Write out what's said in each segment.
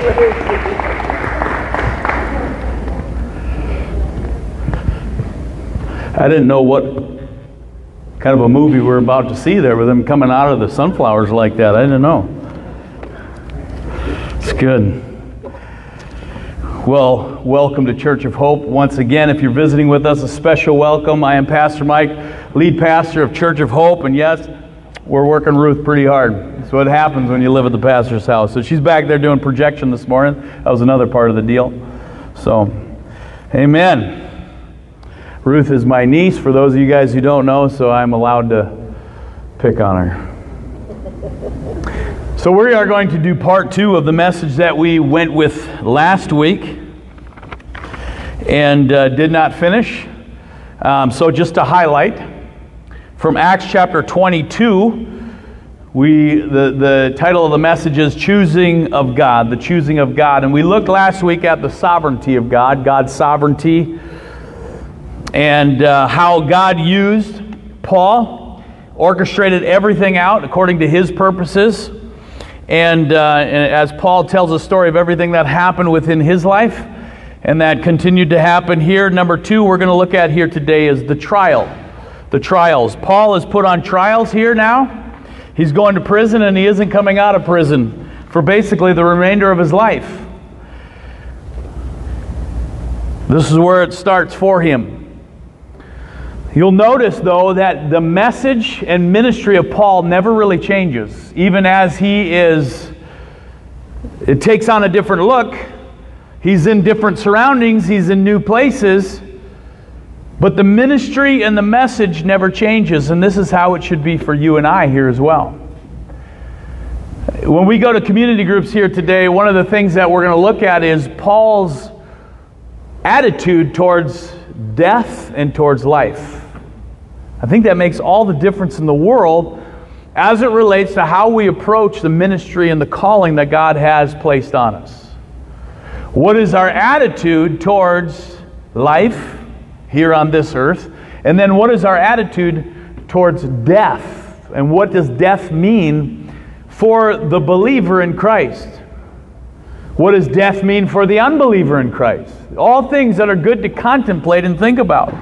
I didn't know what kind of a movie we we're about to see there with them coming out of the sunflowers like that. I didn't know. It's good. Well, welcome to Church of Hope. Once again, if you're visiting with us, a special welcome. I am Pastor Mike, lead pastor of Church of Hope, and yes, we're working Ruth pretty hard. That's what happens when you live at the pastor's house. So she's back there doing projection this morning. That was another part of the deal. So, amen. Ruth is my niece, for those of you guys who don't know, so I'm allowed to pick on her. So, we are going to do part two of the message that we went with last week and uh, did not finish. Um, so, just to highlight from Acts chapter 22, we, the, the title of the message is Choosing of God, the choosing of God. And we looked last week at the sovereignty of God, God's sovereignty and uh, how God used Paul, orchestrated everything out according to his purposes. And, uh, and, as Paul tells a story of everything that happened within his life and that continued to happen here. Number two, we're going to look at here today is the trial. The trials. Paul is put on trials here now. He's going to prison and he isn't coming out of prison for basically the remainder of his life. This is where it starts for him. You'll notice, though, that the message and ministry of Paul never really changes. Even as he is, it takes on a different look. He's in different surroundings, he's in new places. But the ministry and the message never changes, and this is how it should be for you and I here as well. When we go to community groups here today, one of the things that we're going to look at is Paul's attitude towards death and towards life. I think that makes all the difference in the world as it relates to how we approach the ministry and the calling that God has placed on us. What is our attitude towards life here on this earth? And then what is our attitude towards death? And what does death mean for the believer in Christ? What does death mean for the unbeliever in Christ? All things that are good to contemplate and think about.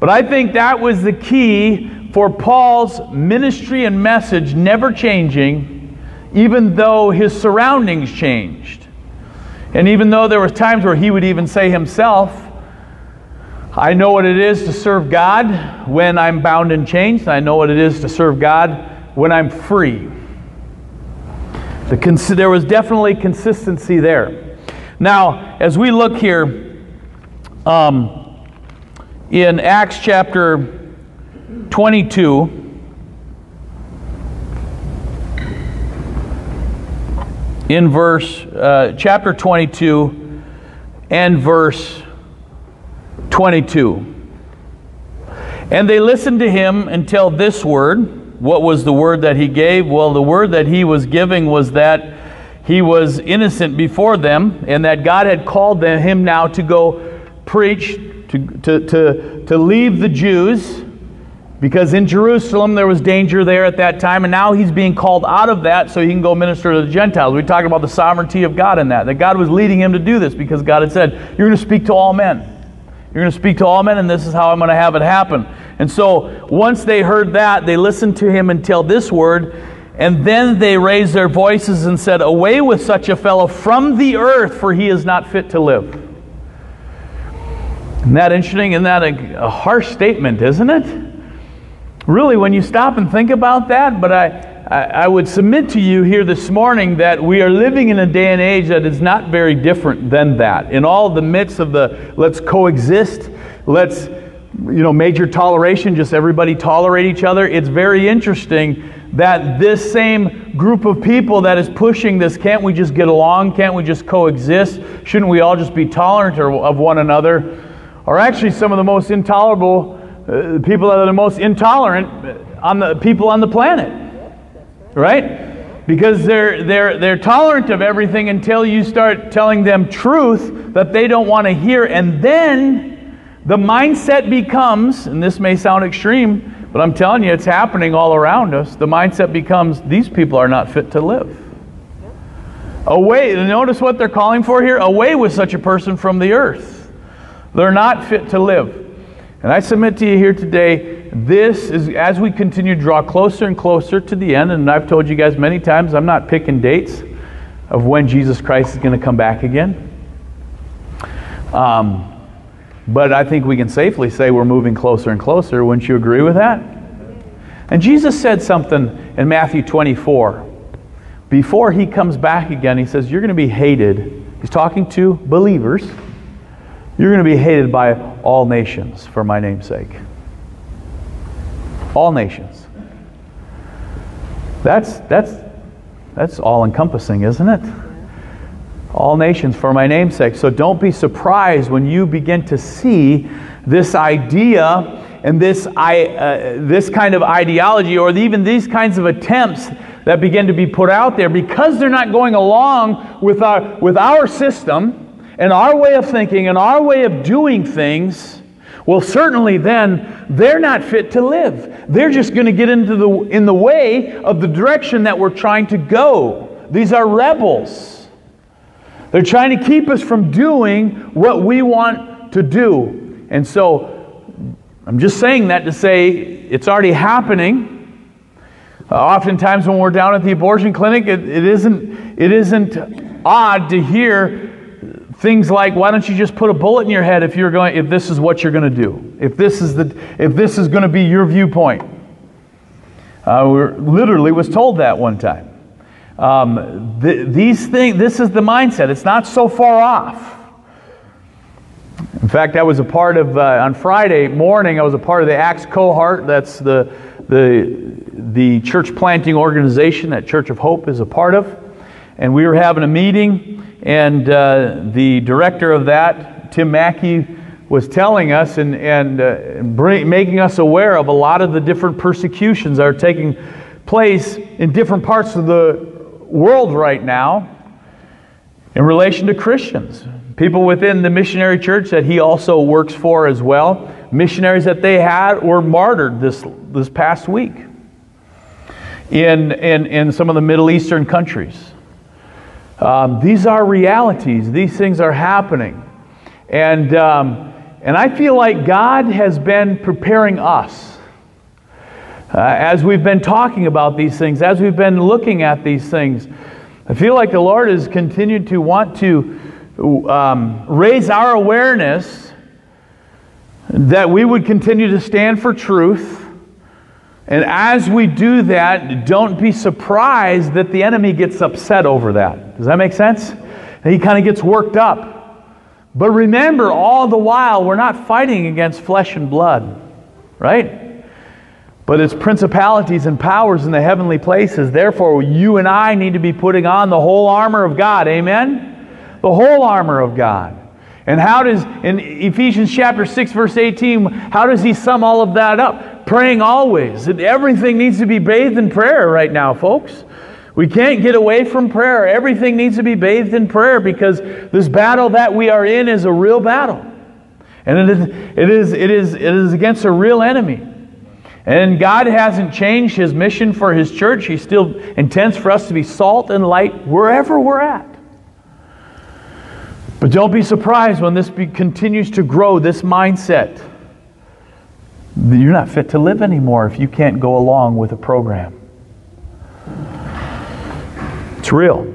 But I think that was the key for Paul's ministry and message never changing, even though his surroundings changed. And even though there were times where he would even say himself, I know what it is to serve God when I'm bound and chained. I know what it is to serve God when I'm free. The, there was definitely consistency there. Now, as we look here, um, in Acts chapter 22, in verse, uh, chapter 22 and verse 22. And they listened to him until this word. What was the word that he gave? Well, the word that he was giving was that he was innocent before them and that God had called them, him now to go preach to, to, to, to leave the Jews because in Jerusalem there was danger there at that time, and now he's being called out of that so he can go minister to the Gentiles. We talked about the sovereignty of God in that, that God was leading him to do this because God had said, You're going to speak to all men. You're going to speak to all men, and this is how I'm going to have it happen. And so once they heard that, they listened to him until this word, and then they raised their voices and said, Away with such a fellow from the earth, for he is not fit to live. Isn't that interesting? Isn't that a, a harsh statement, isn't it? Really, when you stop and think about that, but I, I, would submit to you here this morning that we are living in a day and age that is not very different than that. In all the midst of the let's coexist, let's, you know, major toleration, just everybody tolerate each other, it's very interesting that this same group of people that is pushing this can't we just get along? Can't we just coexist? Shouldn't we all just be tolerant of one another? are actually some of the most intolerable uh, people that are the most intolerant on the people on the planet. Right? Because they're, they're, they're tolerant of everything until you start telling them truth that they don't want to hear. And then the mindset becomes, and this may sound extreme, but I'm telling you, it's happening all around us. The mindset becomes these people are not fit to live. Away, notice what they're calling for here? Away with such a person from the earth. They're not fit to live. And I submit to you here today, this is as we continue to draw closer and closer to the end, and I've told you guys many times, I'm not picking dates of when Jesus Christ is going to come back again. Um, but I think we can safely say we're moving closer and closer. Wouldn't you agree with that? And Jesus said something in Matthew 24. Before he comes back again, he says, You're going to be hated. He's talking to believers. You're going to be hated by all nations for my name's sake. All nations. That's, that's, that's all encompassing, isn't it? all nations for my namesake. So don't be surprised when you begin to see this idea and this, I, uh, this kind of ideology or even these kinds of attempts that begin to be put out there because they're not going along with our, with our system and our way of thinking and our way of doing things. Well, certainly then they're not fit to live. They're just going to get into the, in the way of the direction that we're trying to go. These are rebels. They're trying to keep us from doing what we want to do. And so I'm just saying that to say it's already happening. Uh, oftentimes when we're down at the abortion clinic, it, it, isn't, it isn't odd to hear things like why don't you just put a bullet in your head if you're going if this is what you're going to do if this is the if this is going to be your viewpoint uh, we literally was told that one time um, th- these things, this is the mindset. It's not so far off. In fact, I was a part of, uh, on Friday morning, I was a part of the Acts cohort. That's the, the, the church planting organization that Church of Hope is a part of. And we were having a meeting, and uh, the director of that, Tim Mackey, was telling us and, and uh, bring, making us aware of a lot of the different persecutions that are taking place in different parts of the world right now in relation to Christians. People within the missionary church that he also works for as well. Missionaries that they had were martyred this, this past week in, in, in some of the Middle Eastern countries. Um, these are realities, these things are happening. And, um, and I feel like God has been preparing us uh, as we've been talking about these things, as we've been looking at these things, I feel like the Lord has continued to want to um, raise our awareness that we would continue to stand for truth. And as we do that, don't be surprised that the enemy gets upset over that. Does that make sense? He kind of gets worked up. But remember, all the while, we're not fighting against flesh and blood, right? but it's principalities and powers in the heavenly places. Therefore, you and I need to be putting on the whole armor of God. Amen? The whole armor of God. And how does, in Ephesians chapter 6, verse 18, how does he sum all of that up? Praying always. Everything needs to be bathed in prayer right now, folks. We can't get away from prayer. Everything needs to be bathed in prayer because this battle that we are in is a real battle. And it is, it is, it is, it is against a real enemy. And God hasn't changed his mission for his church. He still intends for us to be salt and light wherever we're at. But don't be surprised when this be, continues to grow, this mindset. You're not fit to live anymore if you can't go along with a program. It's real.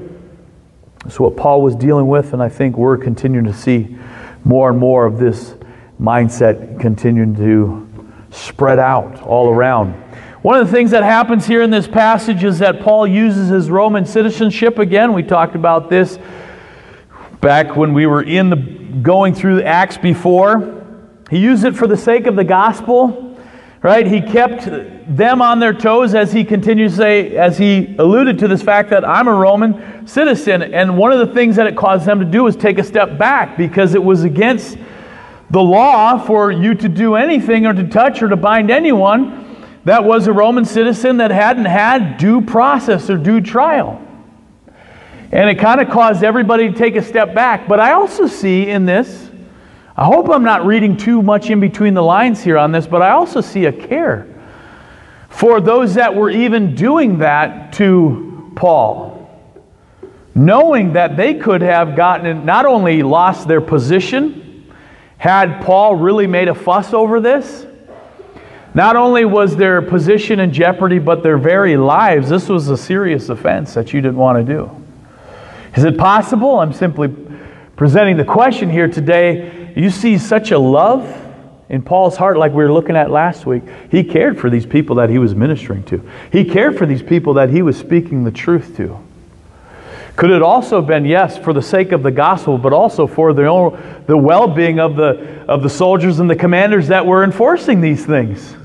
It's what Paul was dealing with, and I think we're continuing to see more and more of this mindset continuing to spread out all around. One of the things that happens here in this passage is that Paul uses his Roman citizenship again. We talked about this back when we were in the going through Acts before. He used it for the sake of the gospel, right? He kept them on their toes as he continued to say, as he alluded to this fact that I'm a Roman citizen. And one of the things that it caused them to do was take a step back because it was against the law for you to do anything or to touch or to bind anyone that was a Roman citizen that hadn't had due process or due trial. And it kind of caused everybody to take a step back. But I also see in this, I hope I'm not reading too much in between the lines here on this, but I also see a care for those that were even doing that to Paul. knowing that they could have gotten not only lost their position, had Paul really made a fuss over this, not only was their position in jeopardy, but their very lives. This was a serious offense that you didn't want to do. Is it possible? I'm simply presenting the question here today. You see such a love in Paul's heart, like we were looking at last week. He cared for these people that he was ministering to, he cared for these people that he was speaking the truth to. Could it also have been, yes, for the sake of the gospel, but also for the, the well being of the, of the soldiers and the commanders that were enforcing these things?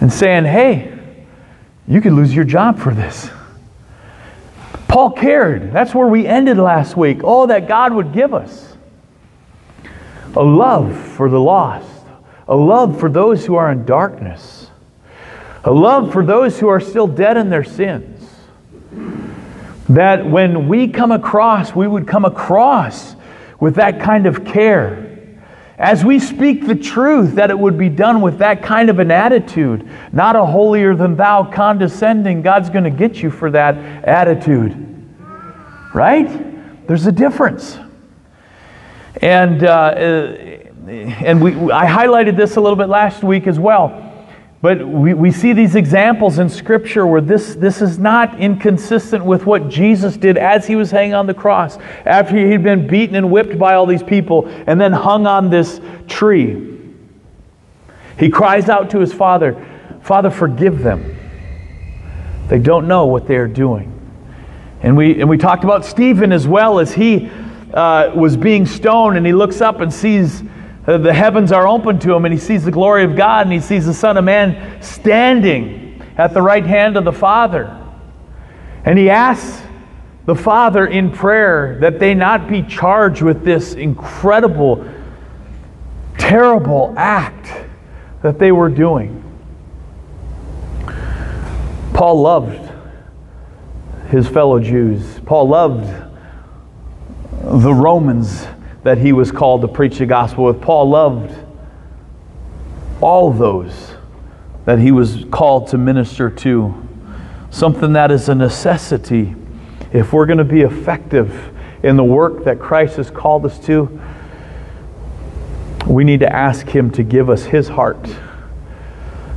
And saying, hey, you could lose your job for this. Paul cared. That's where we ended last week. Oh, that God would give us a love for the lost, a love for those who are in darkness, a love for those who are still dead in their sins that when we come across, we would come across with that kind of care. As we speak the truth, that it would be done with that kind of an attitude, not a holier than thou condescending. God's going to get you for that attitude. Right? There's a difference. And, uh, and we, I highlighted this a little bit last week as well. But we, we see these examples in Scripture where this, this is not inconsistent with what Jesus did as he was hanging on the cross, after he'd been beaten and whipped by all these people, and then hung on this tree. He cries out to his Father, Father, forgive them. They don't know what they are doing. And we, and we talked about Stephen as well as he uh, was being stoned and he looks up and sees the heavens are open to him and he sees the glory of God and he sees the Son of Man standing at the right hand of the Father. And he asks the Father in prayer that they not be charged with this incredible, terrible act that they were doing. Paul loved his fellow Jews. Paul loved the Romans that he was called to preach the gospel with. Paul loved all those that he was called to minister to. Something that is a necessity if we're going to be effective in the work that Christ has called us to. We need to ask him to give us his heart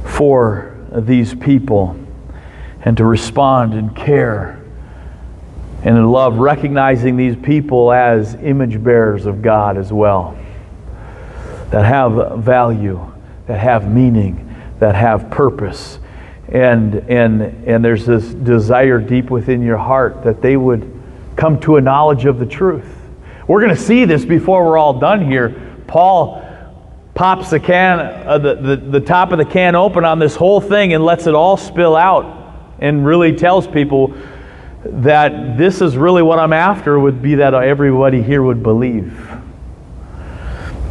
for these people and to respond in care and in love, recognizing these people as image bearers of God as well, that have value, that have meaning, that have purpose. And, and, and there's this desire deep within your heart that they would come to a knowledge of the truth. We're going to see this before we're all done here. Paul pops the can, uh, the, the, the top of the can open on this whole thing and lets it all spill out and really tells people that this is really what I'm after would be that everybody here would believe.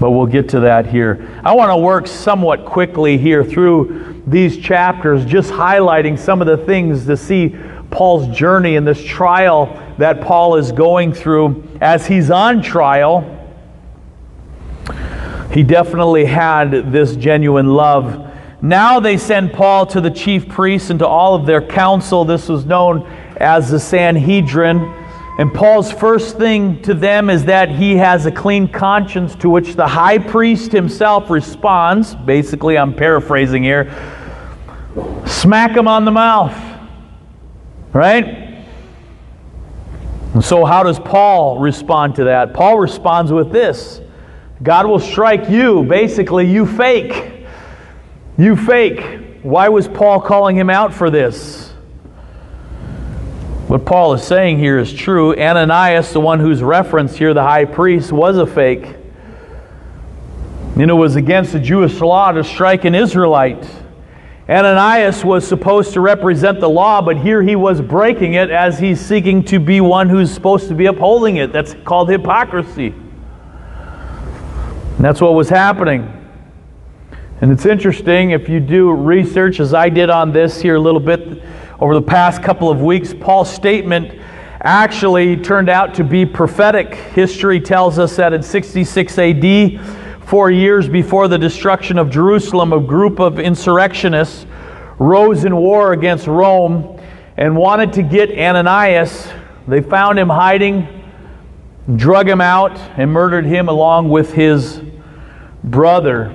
But we'll get to that here. I want to work somewhat quickly here through these chapters, just highlighting some of the things to see Paul's journey and this trial that Paul is going through. As he's on trial, he definitely had this genuine love. Now they send Paul to the chief priests and to all of their council. This was known as the Sanhedrin. And Paul's first thing to them is that he has a clean conscience, to which the high priest himself responds. Basically, I'm paraphrasing here smack him on the mouth. Right? And so, how does Paul respond to that? Paul responds with this God will strike you. Basically, you fake. You fake. Why was Paul calling him out for this? What Paul is saying here is true. Ananias, the one who's referenced here, the high priest, was a fake. And it was against the Jewish law to strike an Israelite. Ananias was supposed to represent the law, but here he was breaking it as he's seeking to be one who's supposed to be upholding it. That's called hypocrisy. And that's what was happening. And it's interesting if you do research, as I did on this here a little bit over the past couple of weeks, Paul's statement actually turned out to be prophetic. History tells us that in 66 AD, four years before the destruction of Jerusalem, a group of insurrectionists rose in war against Rome and wanted to get Ananias They found him hiding, drug him out, and murdered him along with his brother.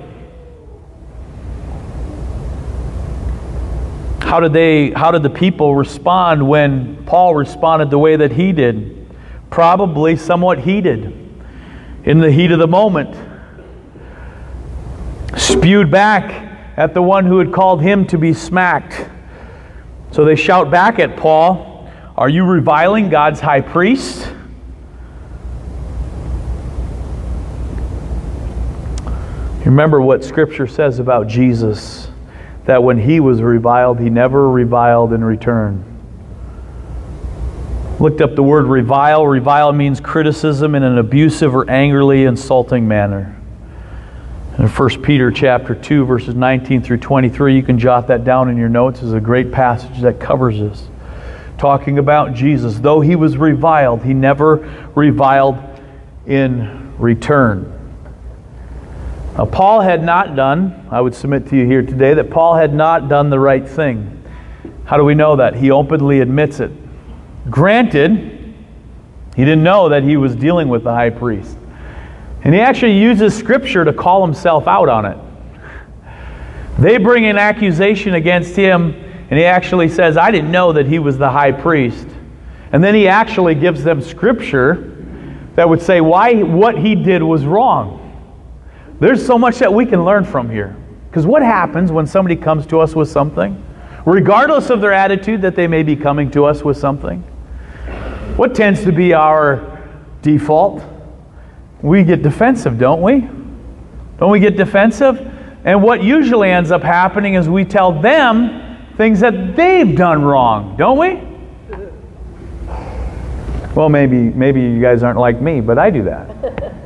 How did they how did the people respond when Paul responded the way that he did? Probably somewhat heated in the heat of the moment. Spewed back at the one who had called him to be smacked. So they shout back at Paul, Are you reviling God's high priest? Remember what Scripture says about Jesus that when he was reviled, he never reviled in return. Looked up the word revile. Revile means criticism in an abusive or angrily insulting manner. In 1 Peter chapter 2 verses 19 through 23, you can jot that down in your notes. is a great passage that covers this. Talking about Jesus, though he was reviled, he never reviled in return. Now, Paul had not done, I would submit to you here today, that Paul had not done the right thing. How do we know that? He openly admits it. Granted, he didn't know that he was dealing with the high priest. And he actually uses scripture to call himself out on it. They bring an accusation against him, and he actually says, I didn't know that he was the high priest. And then he actually gives them scripture that would say why what he did was wrong. There's so much that we can learn from here. Because what happens when somebody comes to us with something? Regardless of their attitude that they may be coming to us with something. What tends to be our default? We get defensive, don't we? Don't we get defensive? And what usually ends up happening is we tell them things that they've done wrong, don't we? Well, maybe maybe you guys aren't like me, but I do that.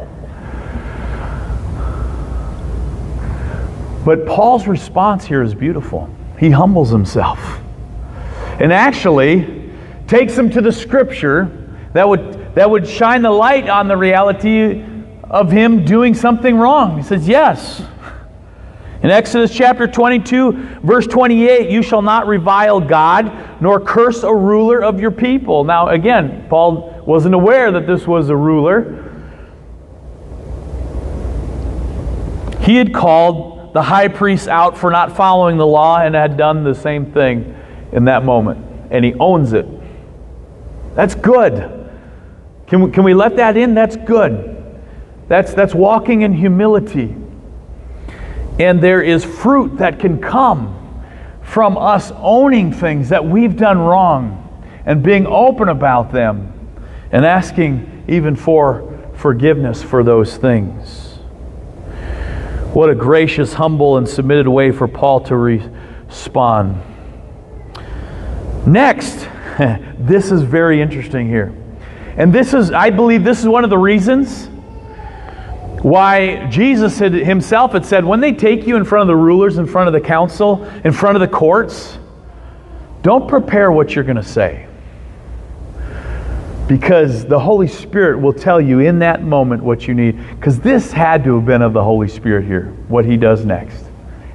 But Paul's response here is beautiful. He humbles himself and actually takes him to the scripture that would, that would shine the light on the reality of him doing something wrong. He says, Yes. In Exodus chapter 22, verse 28, you shall not revile God nor curse a ruler of your people. Now, again, Paul wasn't aware that this was a ruler. He had called the high priest out for not following the law and had done the same thing in that moment. And he owns it. That's good. Can we, can we let that in? That's good. That's, that's walking in humility. And there is fruit that can come from us owning things that we've done wrong and being open about them and asking even for forgiveness for those things. What a gracious, humble, and submitted way for Paul to respond. Next, this is very interesting here. And this is, I believe, this is one of the reasons why Jesus had, himself had said, when they take you in front of the rulers, in front of the council, in front of the courts, don't prepare what you're going to say. Because the Holy Spirit will tell you in that moment what you need. Because this had to have been of the Holy Spirit here, what he does next.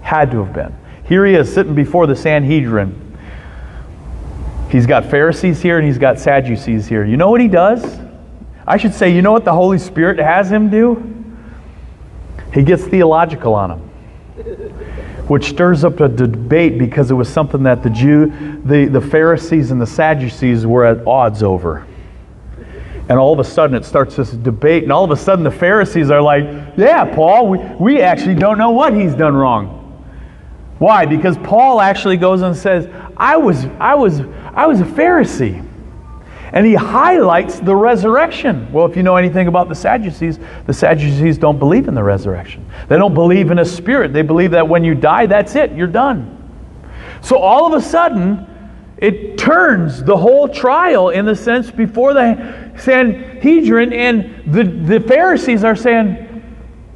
Had to have been. Here he is sitting before the Sanhedrin. He's got Pharisees here and he's got Sadducees here. You know what he does? I should say, you know what the Holy Spirit has him do? He gets theological on them, which stirs up a debate because it was something that the Jew, the, the Pharisees and the Sadducees were at odds over. And all of a sudden it starts this debate, and all of a sudden the Pharisees are like, Yeah, Paul, we, we actually don't know what he's done wrong. Why? Because Paul actually goes and says, I was, I was, I was a Pharisee. And he highlights the resurrection. Well, if you know anything about the Sadducees, the Sadducees don't believe in the resurrection. They don't believe in a spirit. They believe that when you die, that's it, you're done. So all of a sudden, it turns the whole trial in the sense before the Sanhedrin, and the, the Pharisees are saying,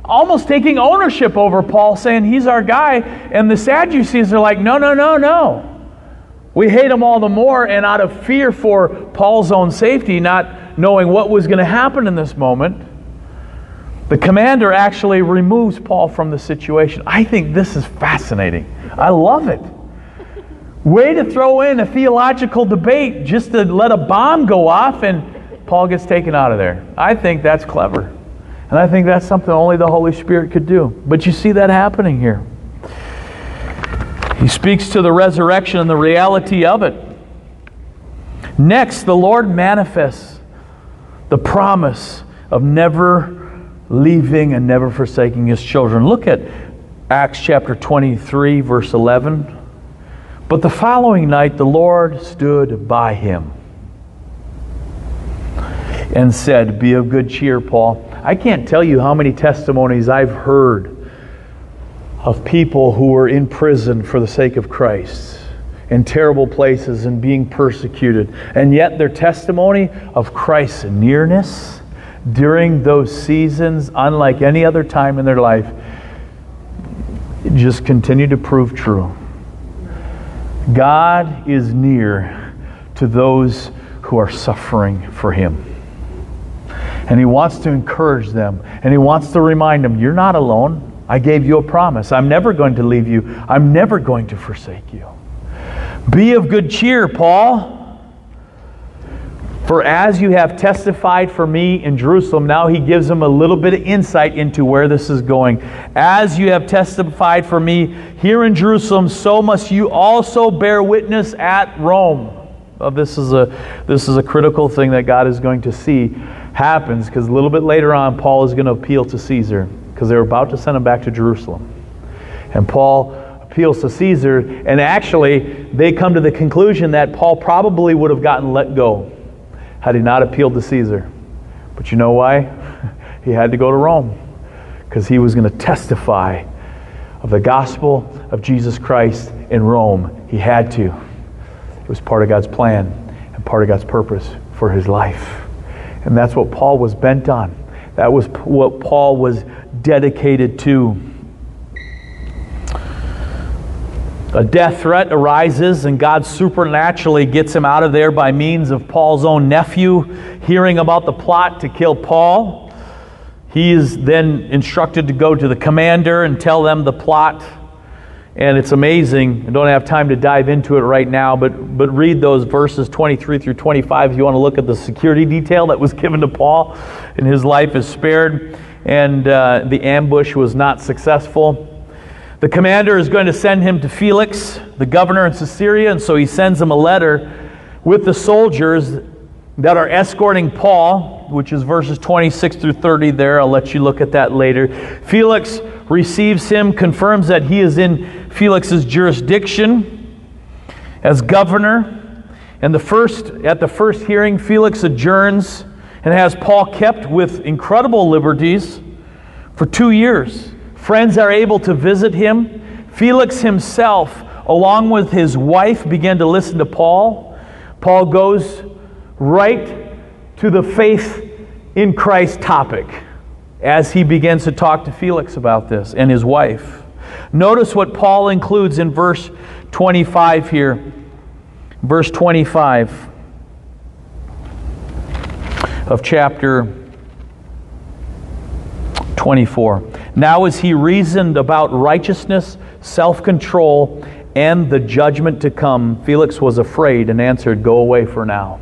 almost taking ownership over Paul, saying he's our guy. And the Sadducees are like, no, no, no, no. We hate him all the more, and out of fear for Paul's own safety, not knowing what was going to happen in this moment, the commander actually removes Paul from the situation. I think this is fascinating. I love it. Way to throw in a theological debate just to let a bomb go off and Paul gets taken out of there. I think that's clever. And I think that's something only the Holy Spirit could do. But you see that happening here. He speaks to the resurrection and the reality of it. Next, the Lord manifests the promise of never leaving and never forsaking his children. Look at Acts chapter 23, verse 11. But the following night the Lord stood by him and said, Be of good cheer, Paul. I can't tell you how many testimonies I've heard of people who were in prison for the sake of Christ, in terrible places and being persecuted. And yet their testimony of Christ's nearness during those seasons, unlike any other time in their life, just continued to prove true. God is near to those who are suffering for Him. And He wants to encourage them, and He wants to remind them, You're not alone. I gave you a promise. I'm never going to leave you, I'm never going to forsake you. Be of good cheer, Paul. For as you have testified for me in Jerusalem, now he gives them a little bit of insight into where this is going. As you have testified for me here in Jerusalem, so must you also bear witness at Rome. Well, this is a this is a critical thing that God is going to see happens because a little bit later on, Paul is going to appeal to Caesar because they're about to send him back to Jerusalem, and Paul appeals to Caesar, and actually they come to the conclusion that Paul probably would have gotten let go had he not appealed to Caesar. But you know why? he had to go to Rome because he was going to testify of the gospel of Jesus Christ in Rome. He had to. It was part of God's plan and part of God's purpose for his life. And that's what Paul was bent on. That was what Paul was dedicated to. A death threat arises, and God supernaturally gets him out of there by means of Paul's own nephew hearing about the plot to kill Paul. He is then instructed to go to the commander and tell them the plot. And it's amazing. I don't have time to dive into it right now, but, but read those verses 23 through 25 if you want to look at the security detail that was given to Paul, and his life is spared, and uh, the ambush was not successful. The commander is going to send him to Felix, the governor in Caesarea, and so he sends him a letter with the soldiers that are escorting Paul, which is verses 26 through 30 there. I'll let you look at that later. Felix receives him, confirms that he is in Felix's jurisdiction as governor. And the first at the first hearing, Felix adjourns and has Paul kept with incredible liberties for 2 years. Friends are able to visit him. Felix himself, along with his wife, began to listen to Paul. Paul goes right to the faith in Christ topic as he begins to talk to Felix about this and his wife. Notice what Paul includes in verse 25 here. Verse 25 of chapter 24. Now, as he reasoned about righteousness, self control, and the judgment to come, Felix was afraid and answered, Go away for now.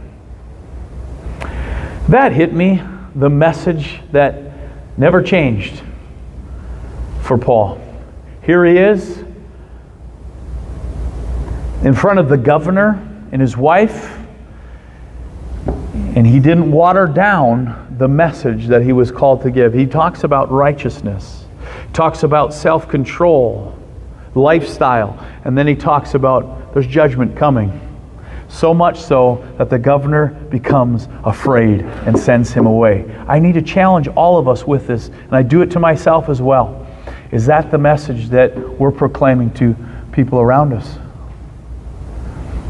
That hit me, the message that never changed for Paul. Here he is in front of the governor and his wife, and he didn't water down the message that he was called to give. He talks about righteousness, talks about self control, lifestyle, and then he talks about there's judgment coming. So much so that the governor becomes afraid and sends him away. I need to challenge all of us with this, and I do it to myself as well. Is that the message that we're proclaiming to people around us?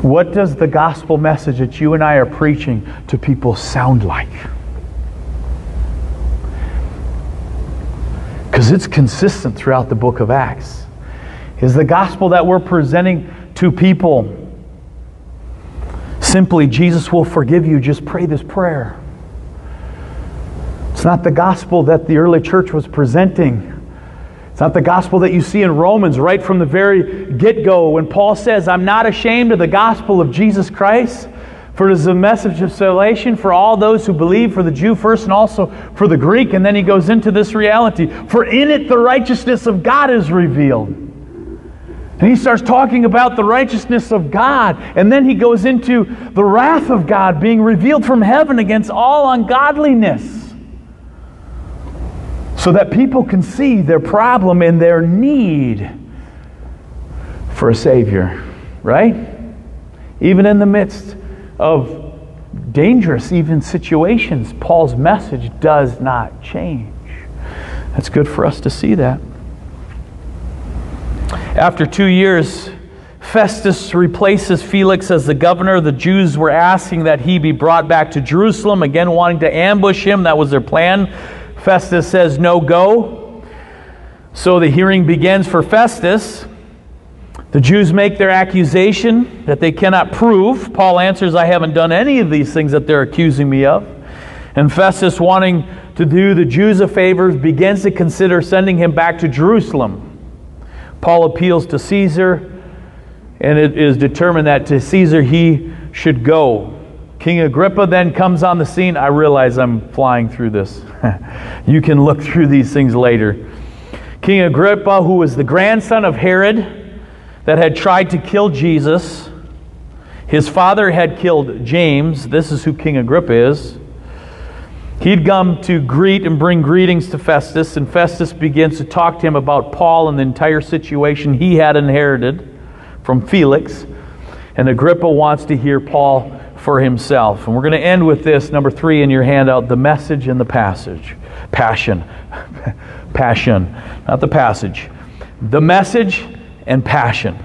What does the gospel message that you and I are preaching to people sound like? Because it's consistent throughout the book of Acts. Is the gospel that we're presenting to people simply, Jesus will forgive you, just pray this prayer? It's not the gospel that the early church was presenting. It's not the gospel that you see in Romans right from the very get go when Paul says, I'm not ashamed of the gospel of Jesus Christ, for it is a message of salvation for all those who believe, for the Jew first and also for the Greek. And then he goes into this reality For in it the righteousness of God is revealed. And he starts talking about the righteousness of God. And then he goes into the wrath of God being revealed from heaven against all ungodliness so that people can see their problem and their need for a Savior, right? Even in the midst of dangerous, even situations, Paul's message does not change. That's good for us to see that. After two years, Festus replaces Felix as the governor. The Jews were asking that he be brought back to Jerusalem, again wanting to ambush him. That was their plan. Festus says, No go. So the hearing begins for Festus. The Jews make their accusation that they cannot prove. Paul answers, I haven't done any of these things that they're accusing me of. And Festus, wanting to do the Jews a favor, begins to consider sending him back to Jerusalem. Paul appeals to Caesar, and it is determined that to Caesar he should go. King Agrippa then comes on the scene. I realize I'm flying through this. you can look through these things later. King Agrippa, who was the grandson of Herod that had tried to kill Jesus, his father had killed James. This is who King Agrippa is. He'd come to greet and bring greetings to Festus, and Festus begins to talk to him about Paul and the entire situation he had inherited from Felix. And Agrippa wants to hear Paul for himself. And we're going to end with this, number three in your handout the message and the passage. Passion. passion. Not the passage. The message and passion.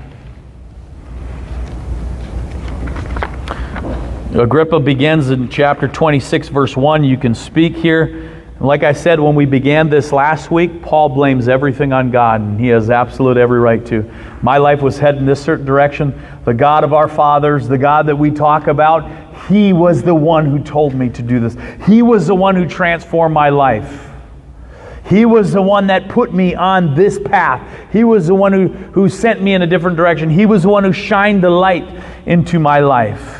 Agrippa begins in chapter 26, verse 1. You can speak here. Like I said when we began this last week, Paul blames everything on God, and he has absolute every right to. My life was heading this certain direction. The God of our fathers, the God that we talk about, he was the one who told me to do this. He was the one who transformed my life. He was the one that put me on this path. He was the one who, who sent me in a different direction. He was the one who shined the light into my life.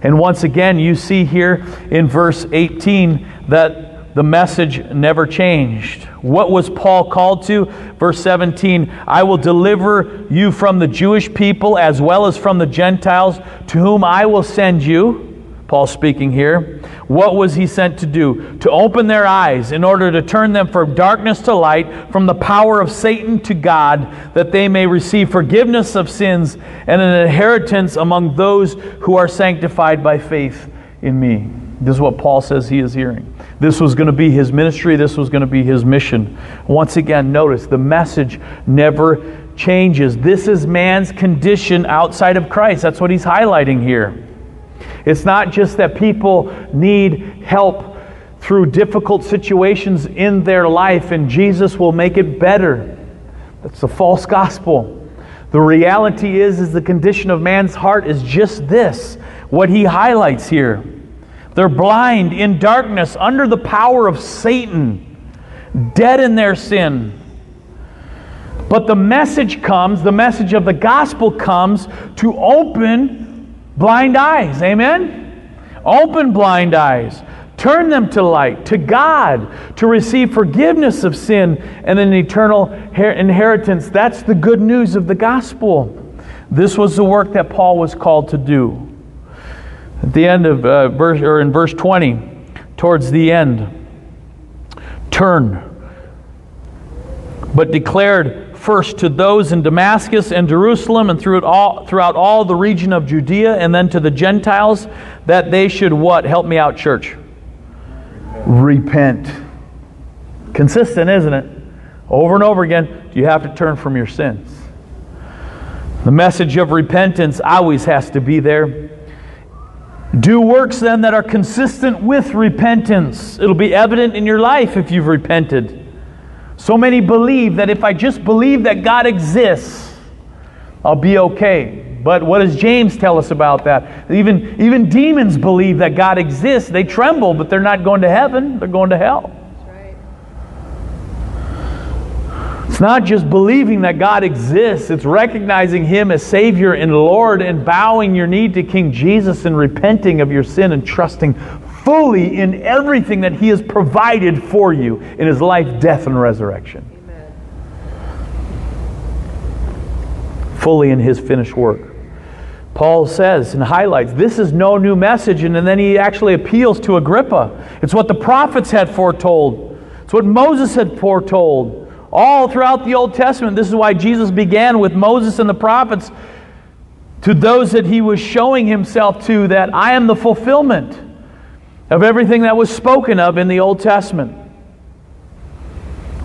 And once again, you see here in verse 18 that the message never changed. What was Paul called to? Verse 17 I will deliver you from the Jewish people as well as from the Gentiles, to whom I will send you. Paul speaking here. What was he sent to do? To open their eyes in order to turn them from darkness to light, from the power of Satan to God, that they may receive forgiveness of sins and an inheritance among those who are sanctified by faith in me. This is what Paul says he is hearing. This was going to be his ministry, this was going to be his mission. Once again, notice the message never changes. This is man's condition outside of Christ. That's what he's highlighting here. It's not just that people need help through difficult situations in their life and Jesus will make it better. That's a false gospel. The reality is is the condition of man's heart is just this. What he highlights here. They're blind in darkness under the power of Satan, dead in their sin. But the message comes, the message of the gospel comes to open blind eyes. Amen? Open blind eyes. Turn them to light, to God, to receive forgiveness of sin and an eternal inheritance. That's the good news of the gospel. This was the work that Paul was called to do. At the end of uh, verse, or in verse 20, towards the end, turn, but declared first to those in Damascus and Jerusalem and throughout all, throughout all the region of Judea and then to the Gentiles that they should what? Help me out, church. Repent. Consistent, isn't it? Over and over again, you have to turn from your sins. The message of repentance always has to be there. Do works then that are consistent with repentance. It'll be evident in your life if you've repented. So many believe that if I just believe that God exists, I'll be okay. But what does James tell us about that? Even, even demons believe that God exists. They tremble, but they're not going to heaven, they're going to hell. It's not just believing that God exists, it's recognizing Him as Savior and Lord and bowing your knee to King Jesus and repenting of your sin and trusting fully in everything that He has provided for you in His life, death, and resurrection. Amen. Fully in His finished work. Paul says and highlights this is no new message, and then he actually appeals to Agrippa. It's what the prophets had foretold, it's what Moses had foretold. All throughout the Old Testament, this is why Jesus began with Moses and the prophets to those that he was showing himself to that I am the fulfillment of everything that was spoken of in the Old Testament.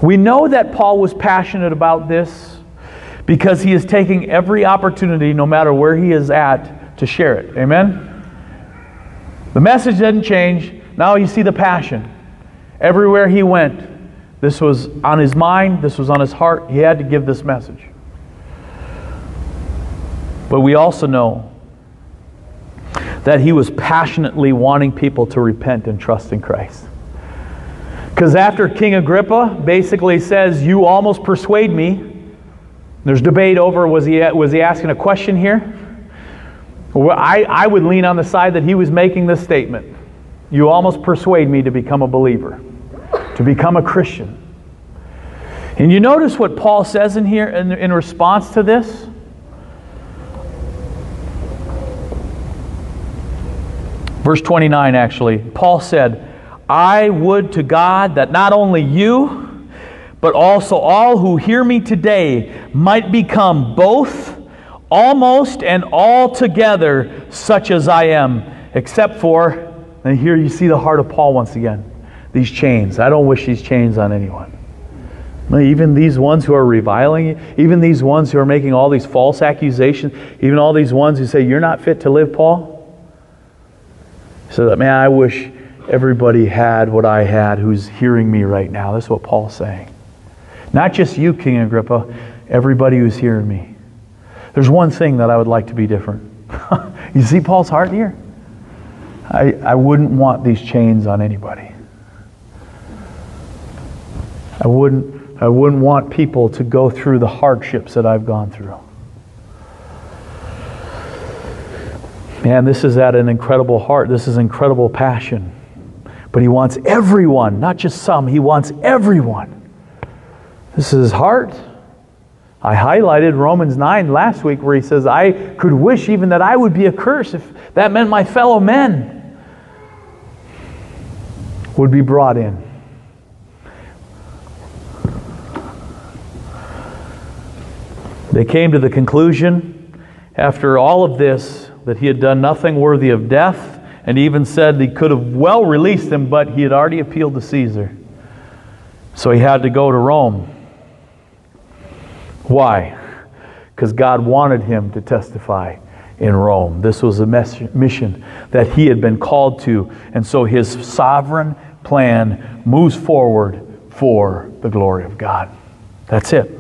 We know that Paul was passionate about this because he is taking every opportunity, no matter where he is at, to share it. Amen? The message didn't change. Now you see the passion. Everywhere he went, this was on his mind, this was on his heart. He had to give this message. But we also know that he was passionately wanting people to repent and trust in Christ. Because after King Agrippa basically says, You almost persuade me, there's debate over was he, was he asking a question here? Well, I, I would lean on the side that he was making this statement You almost persuade me to become a believer to become a Christian. And you notice what Paul says in here in, in response to this? Verse 29, actually. Paul said, I would to God that not only you, but also all who hear me today might become both, almost, and altogether such as I am, except for, and here you see the heart of Paul once again these chains. I don't wish these chains on anyone. Even these ones who are reviling you, even these ones who are making all these false accusations, even all these ones who say, You're not fit to live, Paul. So that, man, I wish everybody had what I had who's hearing me right now. That's what Paul's saying. Not just you, King Agrippa, everybody who's hearing me. There's one thing that I would like to be different. you see Paul's heart here? I, I wouldn't want these chains on anybody. I wouldn't, I wouldn't want people to go through the hardships that I've gone through. Man, this is at an incredible heart. This is incredible passion. But he wants everyone, not just some, he wants everyone. This is his heart. I highlighted Romans 9 last week where he says, I could wish even that I would be accursed if that meant my fellow men would be brought in. They came to the conclusion, after all of this, that he had done nothing worthy of death, and even said he could have well released him, but he had already appealed to Caesar. So he had to go to Rome. Why? Because God wanted him to testify in Rome. This was a mission that he had been called to, and so his sovereign plan moves forward for the glory of God. That's it.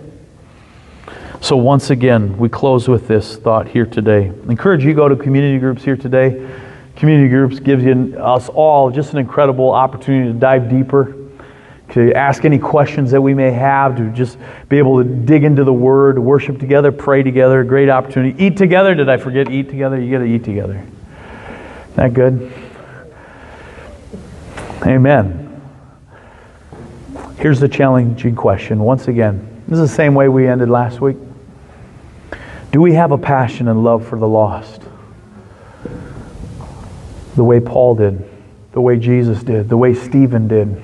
So, once again, we close with this thought here today. I encourage you to go to community groups here today. Community groups gives you, us all just an incredible opportunity to dive deeper, to ask any questions that we may have, to just be able to dig into the Word, worship together, pray together. Great opportunity. Eat together. Did I forget eat together? You got to eat together. Isn't that good? Amen. Here's the challenging question once again. This is the same way we ended last week. Do we have a passion and love for the lost? The way Paul did, the way Jesus did, the way Stephen did.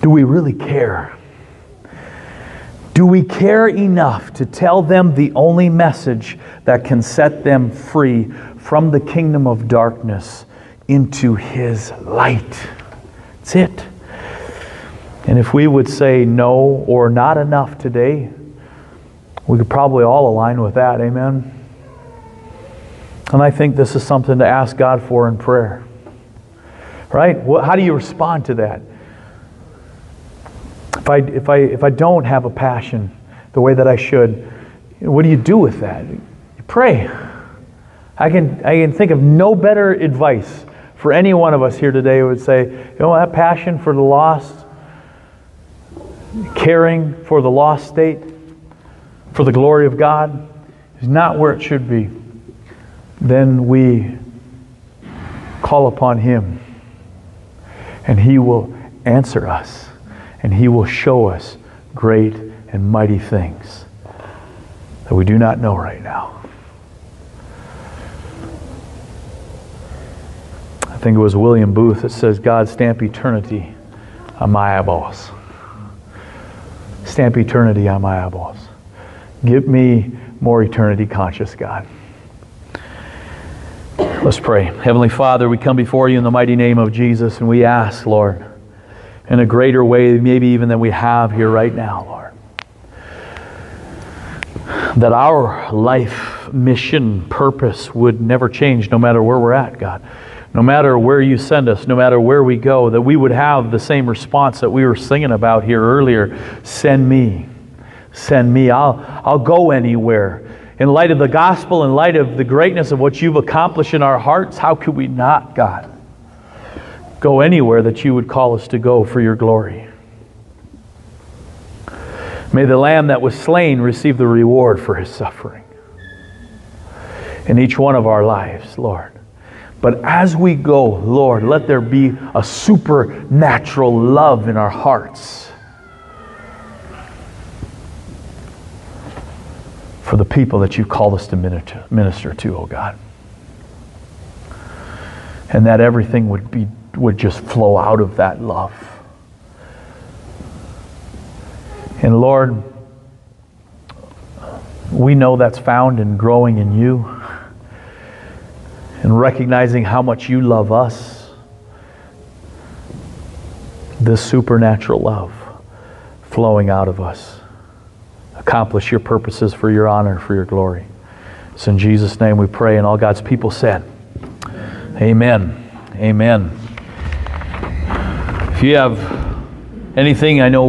Do we really care? Do we care enough to tell them the only message that can set them free from the kingdom of darkness into His light? That's it. And if we would say no or not enough today, we could probably all align with that. Amen. And I think this is something to ask God for in prayer. Right? how do you respond to that? If I, if, I, if I don't have a passion the way that I should, what do you do with that? You pray. I can, I can think of no better advice for any one of us here today who would say, you know, that passion for the lost, caring for the lost state, for the glory of God, is not where it should be, then we call upon Him and He will answer us and He will show us great and mighty things that we do not know right now. I think it was William Booth that says, God stamp eternity on my eyeballs. Stamp eternity on my eyeballs. Give me more eternity conscious, God. Let's pray. Heavenly Father, we come before you in the mighty name of Jesus and we ask, Lord, in a greater way, maybe even than we have here right now, Lord, that our life, mission, purpose would never change no matter where we're at, God. No matter where you send us, no matter where we go, that we would have the same response that we were singing about here earlier send me. Send me. I'll, I'll go anywhere. In light of the gospel, in light of the greatness of what you've accomplished in our hearts, how could we not, God, go anywhere that you would call us to go for your glory? May the lamb that was slain receive the reward for his suffering in each one of our lives, Lord. But as we go, Lord, let there be a supernatural love in our hearts for the people that you've called us to minister, to, oh God. And that everything would be would just flow out of that love. And Lord, we know that's found in growing in you and recognizing how much you love us. This supernatural love flowing out of us. Accomplish your purposes for your honor, for your glory. It's in Jesus' name we pray, and all God's people said, Amen. Amen. If you have anything, I know.